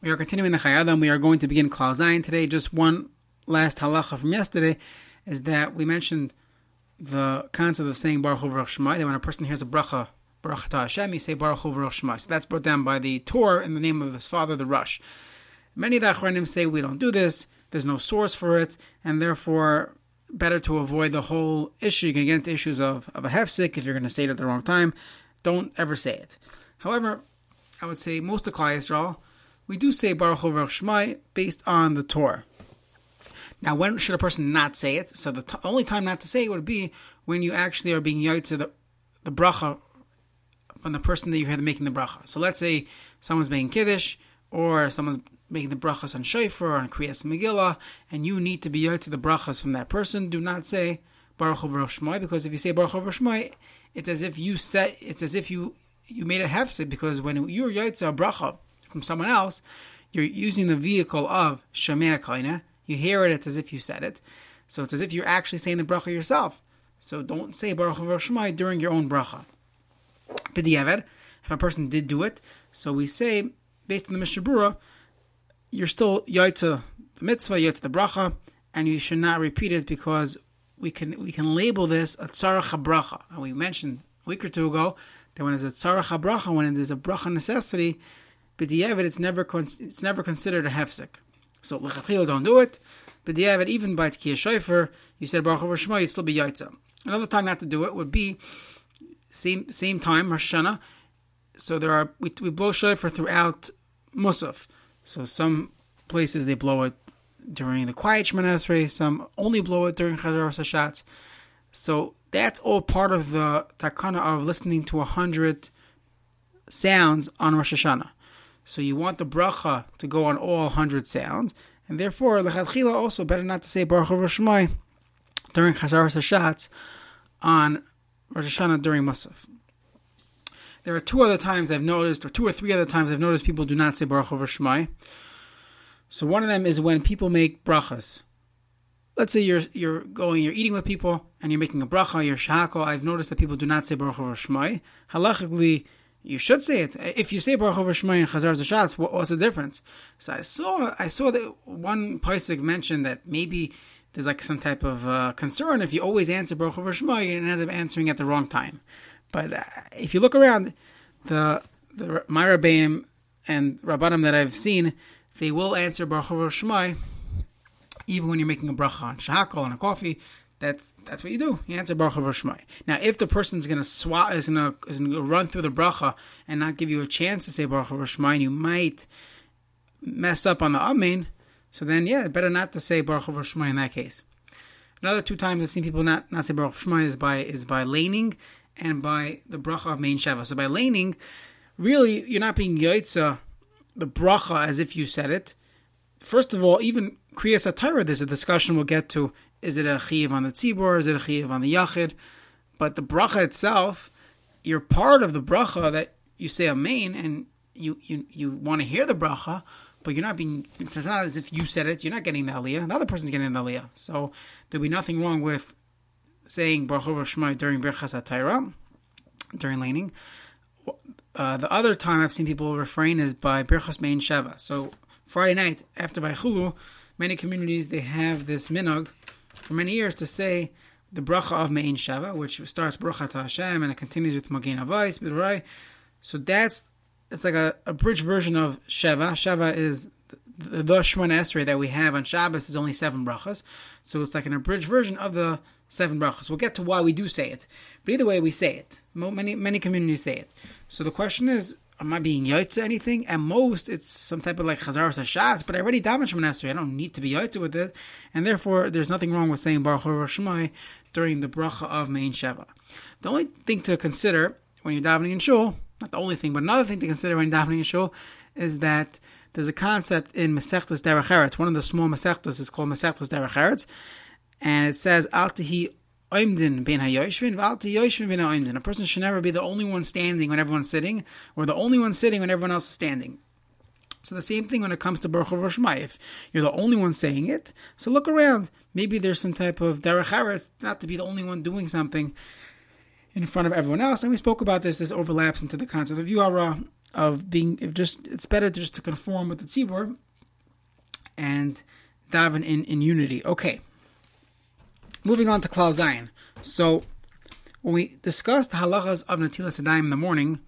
We are continuing the Chayei Adam. We are going to begin Klal Zayin today. Just one last halacha from yesterday is that we mentioned the concept of saying Baruch Hu Shemai. That when a person hears a bracha, Baruch Hashem, you say Baruch Hu Shemai. So that's brought down by the Tur in the name of his father, the Rosh. Many of the Achronim say we don't do this. There's no source for it, and therefore better to avoid the whole issue. You can get into issues of, of a hefsek if you're going to say it at the wrong time. Don't ever say it. However, I would say most of Klal Yisrael we do say Baruch Hu Shmai based on the Tur. Now, when should a person not say it? So the t- only time not to say it would be when you actually are being yotze the the bracha from the person that you had making the bracha. So let's say someone's making kiddush or someone's making the brachas on shofar or on kriyas megillah, and you need to be yotze the brachas from that person. Do not say Baruch Hu Shmai because if you say Baruch Hu Shmai, it's as if you said it's as if you you made a hefset because when you're yotze a bracha from someone else, you're using the vehicle of Shomea K'oneh. You hear it, it's as if you said it. So it's as if you're actually saying the bracha yourself. So don't say Baruch Shemai during your own bracha. B'diavad, if a person did do it, so we say, based on the Mishnah Berurah, you're still yaita the mitzvah, yaita the bracha, and you should not repeat it because we can we can label this a tzarach bracha. And we mentioned a week or two ago that when there's a tzarach bracha, when there's a bracha necessity, but the it's never it's never considered a hefsek. So lechatchila don't do it. But the even by tkiyah shofar, you said baruch over shema, you'd still be yaitza. Another time not to do it would be same same time Rosh Hashanah. So there are we, we blow shofar throughout Musaf. So some places they blow it during the quiet Shemana Esrei, some only blow it during Chazaras Hashatz. So that's all part of the takana of listening to a hundred sounds on Rosh Hashanah. So you want the bracha to go on all hundred sounds, and therefore lechatchila also better not to say Baruch Roshmai during Chazaras Hashatz on Rosh Hashanah during Musaf. There are two other times I've noticed, or two or three other times I've noticed people do not say Baruch Roshmai. So one of them is when people make brachas. Let's say you're you're going, you're eating with people, and you're making a bracha, you're shahakol. I've noticed that people do not say Baruch Roshmai. Halachically, you should say it. If you say Baruch Shemay and Chazaras Hashatz, what, what's the difference? So I saw, I saw that one Paisik mentioned that maybe there's like some type of uh, concern if you always answer Baruch Shemay, you end up answering at the wrong time. But uh, if you look around, the the Myrabaim and Rabbanim that I've seen, they will answer Baruch Shemay even when you're making a bracha on shahakol and a coffee that's that's what you do. You answer bracha v'shmai. Now, if the person's gonna swat is gonna is gonna run through the bracha and not give you a chance to say bracha v'shmai, you might mess up on the amen. So then, yeah, better not to say bracha v'shmai in that case. Another two times I've seen people not not say bracha v'shmai is by is by laning and by the bracha of main sheva. So by laning, really, you're not being yaitza the bracha as if you said it. First of all, even kriyas atayra, there's a discussion we'll get to is it a chiv on the tzibor? Is it a chiv on the yachid? But the bracha itself, you're part of the bracha that you say amen, and you you, you want to hear the bracha, but you're not being. It's not as if you said it. You're not getting the aliyah. The other person's getting the aliyah. So there'll be nothing wrong with saying baruch Shema during birchas atayra, during laning. Uh, the other time I've seen people refrain is by birchas main sheva. So Friday night after by chulu, many communities they have this minog for many years to say the bracha of Mein Shava, which starts Bracha to Hashem and it continues with Magin Avais, B'Rai. So that's it's like a, a bridge version of Sheva. Sheva is the, the Shemon Esrei that we have on Shabbos is only seven brachas, so it's like an abridged version of the seven brachas. We'll get to why we do say it, but either way, we say it. Many many communities say it. So the question is, am I being yotze anything? At most, it's some type of like chazaras hashatz, but I already damaged from I don't need to be yotze with it, and therefore there's nothing wrong with saying Baruch Shemai during the bracha of Main Sheva. The only thing to consider when you're davening in shul, not the only thing, but another thing to consider when you're davening in shul, is that there's a concept in Masechtas Derech Eretz. One of the small Masechtas is called Masechtas Derech Eretz, and it says Al Tehi A person should never be the only one standing when everyone's sitting, or the only one sitting when everyone else is standing. So the same thing when it comes to Baruch Roshmai. If you're the only one saying it, so look around. Maybe there's some type of derech not to be the only one doing something in front of everyone else. And we spoke about this. This overlaps into the concept of Yuhara of being just it's better just to conform with the tzibur and daven in, in unity. Okay. Moving on to Klal Zayin. So when we discussed halachas of Natilas Adayim in the morning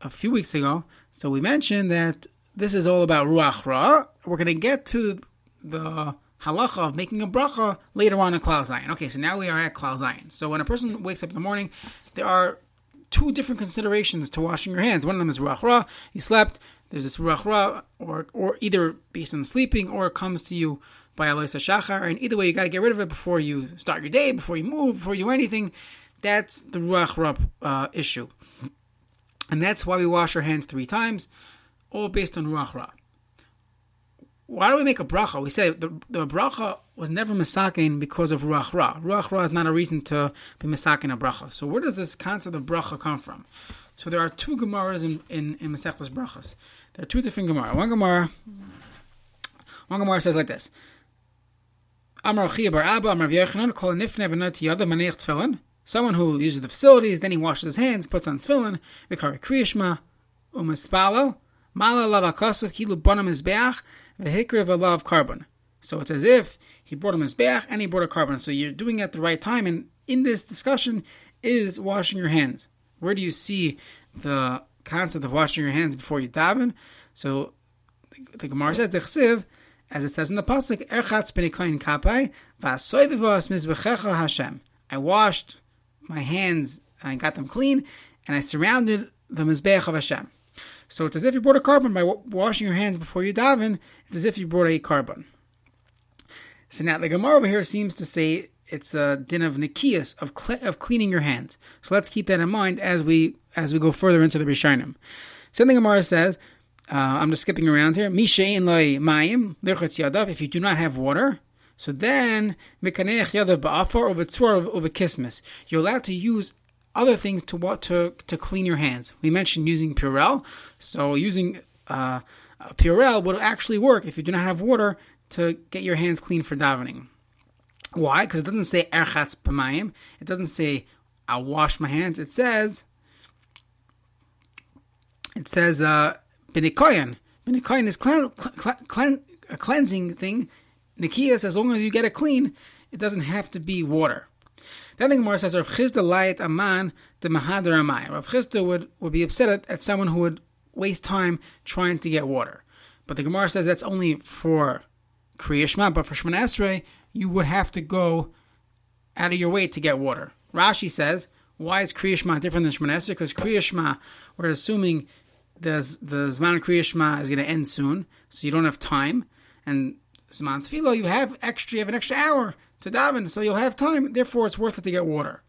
a few weeks ago, so we mentioned that this is all about Ruach Ra. We're going to get to the halacha of making a bracha later on in Klal Zayin. Okay, so now we are at Klal Zayin. So when a person wakes up in the morning, there are two different considerations to washing your hands. One of them is Ruach Ra. You slept. There's this Ruach Ra, or, or either based on sleeping, or it comes to you by Alois Shachar. And either way, you got to get rid of it before you start your day, before you move, before you do anything. That's the Ruach Ra uh, issue. And that's why we wash our hands three times, all based on Ruach Ra. Why do we make a bracha? We say the, the bracha was never misakin because of Ruach Ra. Ruach Ra is not a reason to be misakin a bracha. So where does this concept of bracha come from? So there are two Gemaras in, in, in Brachas. There are two different Gemara. One Gemara, one Gemara says like this. Someone who uses the facilities, then he washes his hands, puts on tefillin, Vikari Kriyashma, Umaspalo, Mala Lavakasav, Kilu Bonam Mizbeach, Vehikriv of korban. So it's as if he brought him his back and he brought a korban. So you're doing it at the right time. And in this discussion is washing your hands. Where do you see the concept of washing your hands before you daven? So the, Gemara says, the as it says in the pasuk, Erchatz benikoin kapai v'asoyvivos mizbechecha Hashem. I washed my hands, I got them clean, and I surrounded the mizbech of Hashem. So it's as if you brought a korban by washing your hands before you daven. It's as if you brought a korban. So now the Gemara over here seems to say it's a din of nikias of of cleaning your hands. So let's keep that in mind as we as we go further into the Rishonim. So the Gemara says, uh, I'm just skipping around here. If you do not have water, so then over. You're allowed to use other things to what to to clean your hands. We mentioned using Purell, so using uh, Purell would actually work if you do not have water to get your hands clean for davening. Why? Because it doesn't say erchatz b'mayim. It doesn't say I'll wash my hands. It says it says uh, benikoyan. Benikoyan is clean, clean, a cleansing thing. Nikias, as long as you get it clean, it doesn't have to be water. Then the Gemara says, Rav Chisda light aman the mahadar amai. Rav Chisda would, would be upset at, at someone who would waste time trying to get water. But the Gemara says that's only for Kriyashma, but for Shemana Esrei, you would have to go out of your way to get water. Rashi says, why is Kriyashma different than Shemana Esrei? Because Kriyashma, we're assuming the, the Zman Kriyashma is going to end soon, so you don't have time. And Zman Tefillah, you have extra, you have an extra hour to daven, so you'll have time. Therefore, it's worth it to get water.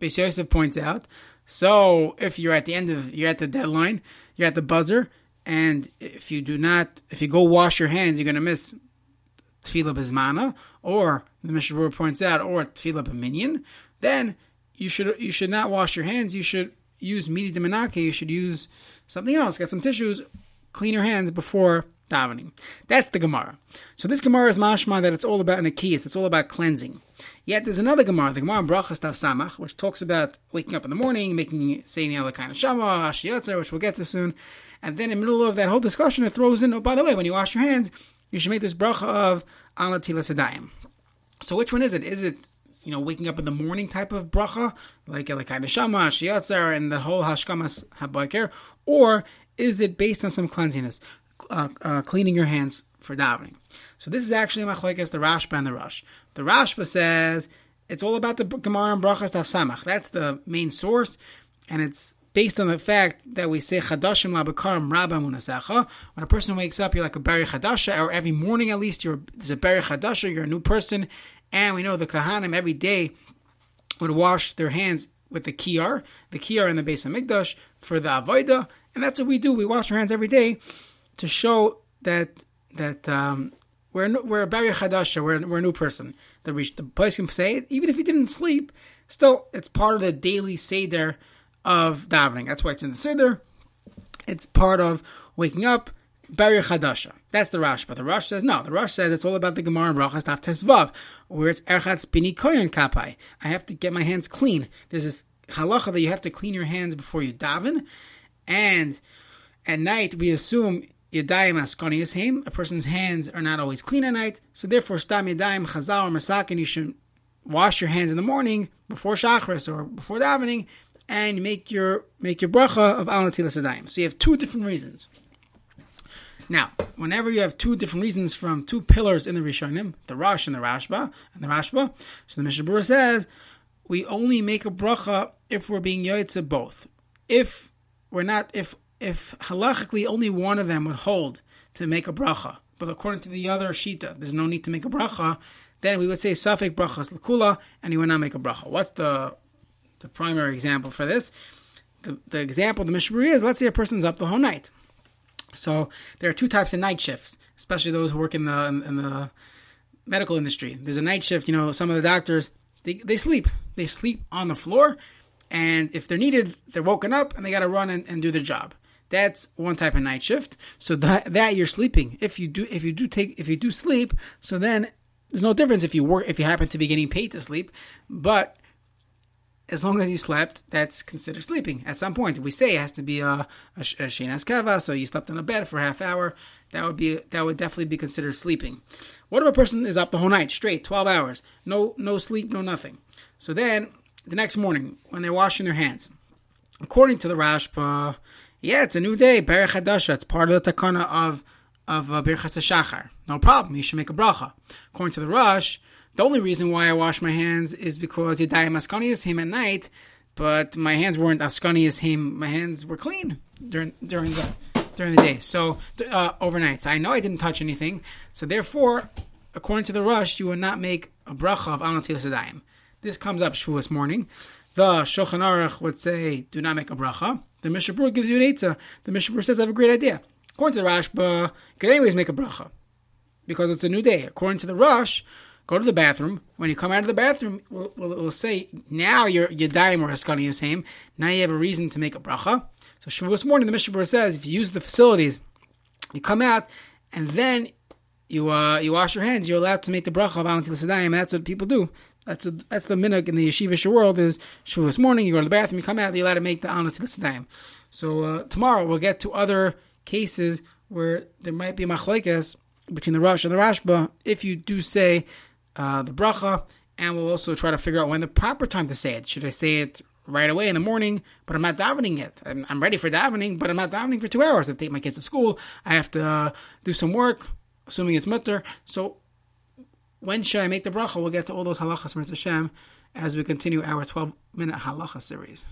Beis Yosef points out. So, if you're at the end of, you're at the deadline, you're at the buzzer, and if you do not, if you go wash your hands, you're going to miss tefillah bezmana, or the Mishnah points out, or tefillah b'minyan. Then you should you should not wash your hands. You should use midi demenake. You should use something else. Get some tissues. Clean your hands before davening. That's the Gemara. So this Gemara is mashma that it's all about nikiyas, it's all about cleansing. Yet there's another Gemara, the Gemara Brachas Tav Samach, which talks about waking up in the morning, making saying the other kind of shama, Asher Yatzar, which we'll get to soon. And then in the middle of that whole discussion, it throws in, oh, by the way, when you wash your hands, you should make this bracha of alatila sedayim. So which one is it? Is it you know, waking up in the morning type of bracha, like like shama, shiatzer, and the whole hashkamas habaker, or is it based on some cleanliness? uh, uh, cleaning your hands for davening. So this is actually machlekes the Rashba and the Rosh. The Rashba says it's all about the Gemara and Brachas Daf Samach. That's the main source, and it's based on the fact that we say Chadashim Labakarim Rabba Munasecha. When a person wakes up, you're like a Beri Chadasha, or every morning at least, you're a Beri Chadasha, you're a new person, and we know the Kahanim every day would wash their hands with the kiyar, the kiyar in the base of Mikdash for the avodah, and that's what we do. We wash our hands every day to show that that um, we're we're a Bari Chadasha, we're, we're a new person. The the person say even if you didn't sleep, still it's part of the daily seder of davening. That's why it's in the seder. It's part of waking up. Bari Chadasha. That's the Rush. But the Rosh says no. The Rush says it's all about the Gemara and Brachas Taf Tesvav, where it's Erchatz Bini Koyan Kapai. I have to get my hands clean. There's this halacha that you have to clean your hands before you daven, and at night we assume yadayim askani is him. A person's hands are not always clean at night, so therefore stam yadayim chazal or masakin. You should wash your hands in the morning before shachris or before davening, and make your make your bracha of al natilas So you have two different reasons. Now, whenever you have two different reasons from two pillars in the Rishonim, the Rosh and the Rashba, and the Rashba, so the Mishnah Berurah says we only make a bracha if we're being yoytze both. If we're not, if if halachically only one of them would hold to make a bracha, but according to the other shita, there's no need to make a bracha, then we would say safek brachas lakula, and you would not make a bracha. What's the the primary example for this? The, the example the Mishnah is, let's say a person's up the whole night. So there are two types of night shifts, especially those who work in the in, the medical industry. There's a night shift. You know, some of the doctors they, they sleep. They sleep on the floor, and if they're needed, they're woken up and they got to run and, and, do their job. That's one type of night shift. So that, that you're sleeping. If you do if you do take if you do sleep, so then there's no difference if you work if you happen to be getting paid to sleep, but as long as you slept, that's considered sleeping. At some point, we say it has to be a, a, a shinas kava, so you slept in a bed for half hour. That would be that would definitely be considered sleeping. What if a person is up the whole night straight, twelve hours, no no sleep, no nothing? So then the next morning, when they're washing their hands, according to the Rashba, yeah, it's a new day, Hadasha. It's part of the takana of of uh, Birchas Shachar. No problem. You should make a bracha. According to the Rosh, the only reason why I wash my hands is because Yadayim Askanias him at night, but my hands weren't Askanias him. My hands were clean during during the during the day. So uh, overnight. So I know I didn't touch anything. So therefore, according to the Rosh, you would not make a bracha of Anatil Sadayim. This comes up Shavuos morning. The Shulchan Aruch would say, do not make a bracha. The Mishnah gives you an eitzah. The Mishnah says, I have a great idea. According to the Rashba, you anyways make a bracha because it's a new day. According to the Rosh, go to the bathroom. When you come out of the bathroom, we'll, we'll, we'll say, now you're Yadayim or is same. Now you have a reason to make a bracha. So Shavuos morning, the Mishnah says, if you use the facilities, you come out, and then you uh, you wash your hands, you're allowed to make the bracha of Alantil Sedayim. That's what people do. That's a, that's the minhag in the yeshivish world is Shavuos morning, you go to the bathroom, you come out, you're allowed to make the Alantil Sedayim. So uh, tomorrow we'll get to other cases where there might be machlekes between the Rosh and the Rashba if you do say uh, the bracha, and we'll also try to figure out when the proper time to say it. Should I say it right away in the morning, but I'm not davening yet? I'm, I'm ready for davening, but I'm not davening for two hours. i've take my kids to school. I have to uh, do some work, assuming it's mutter. So when should I make the bracha? We'll get to all those halachas, Hashem, as we continue our 12 minute halacha series.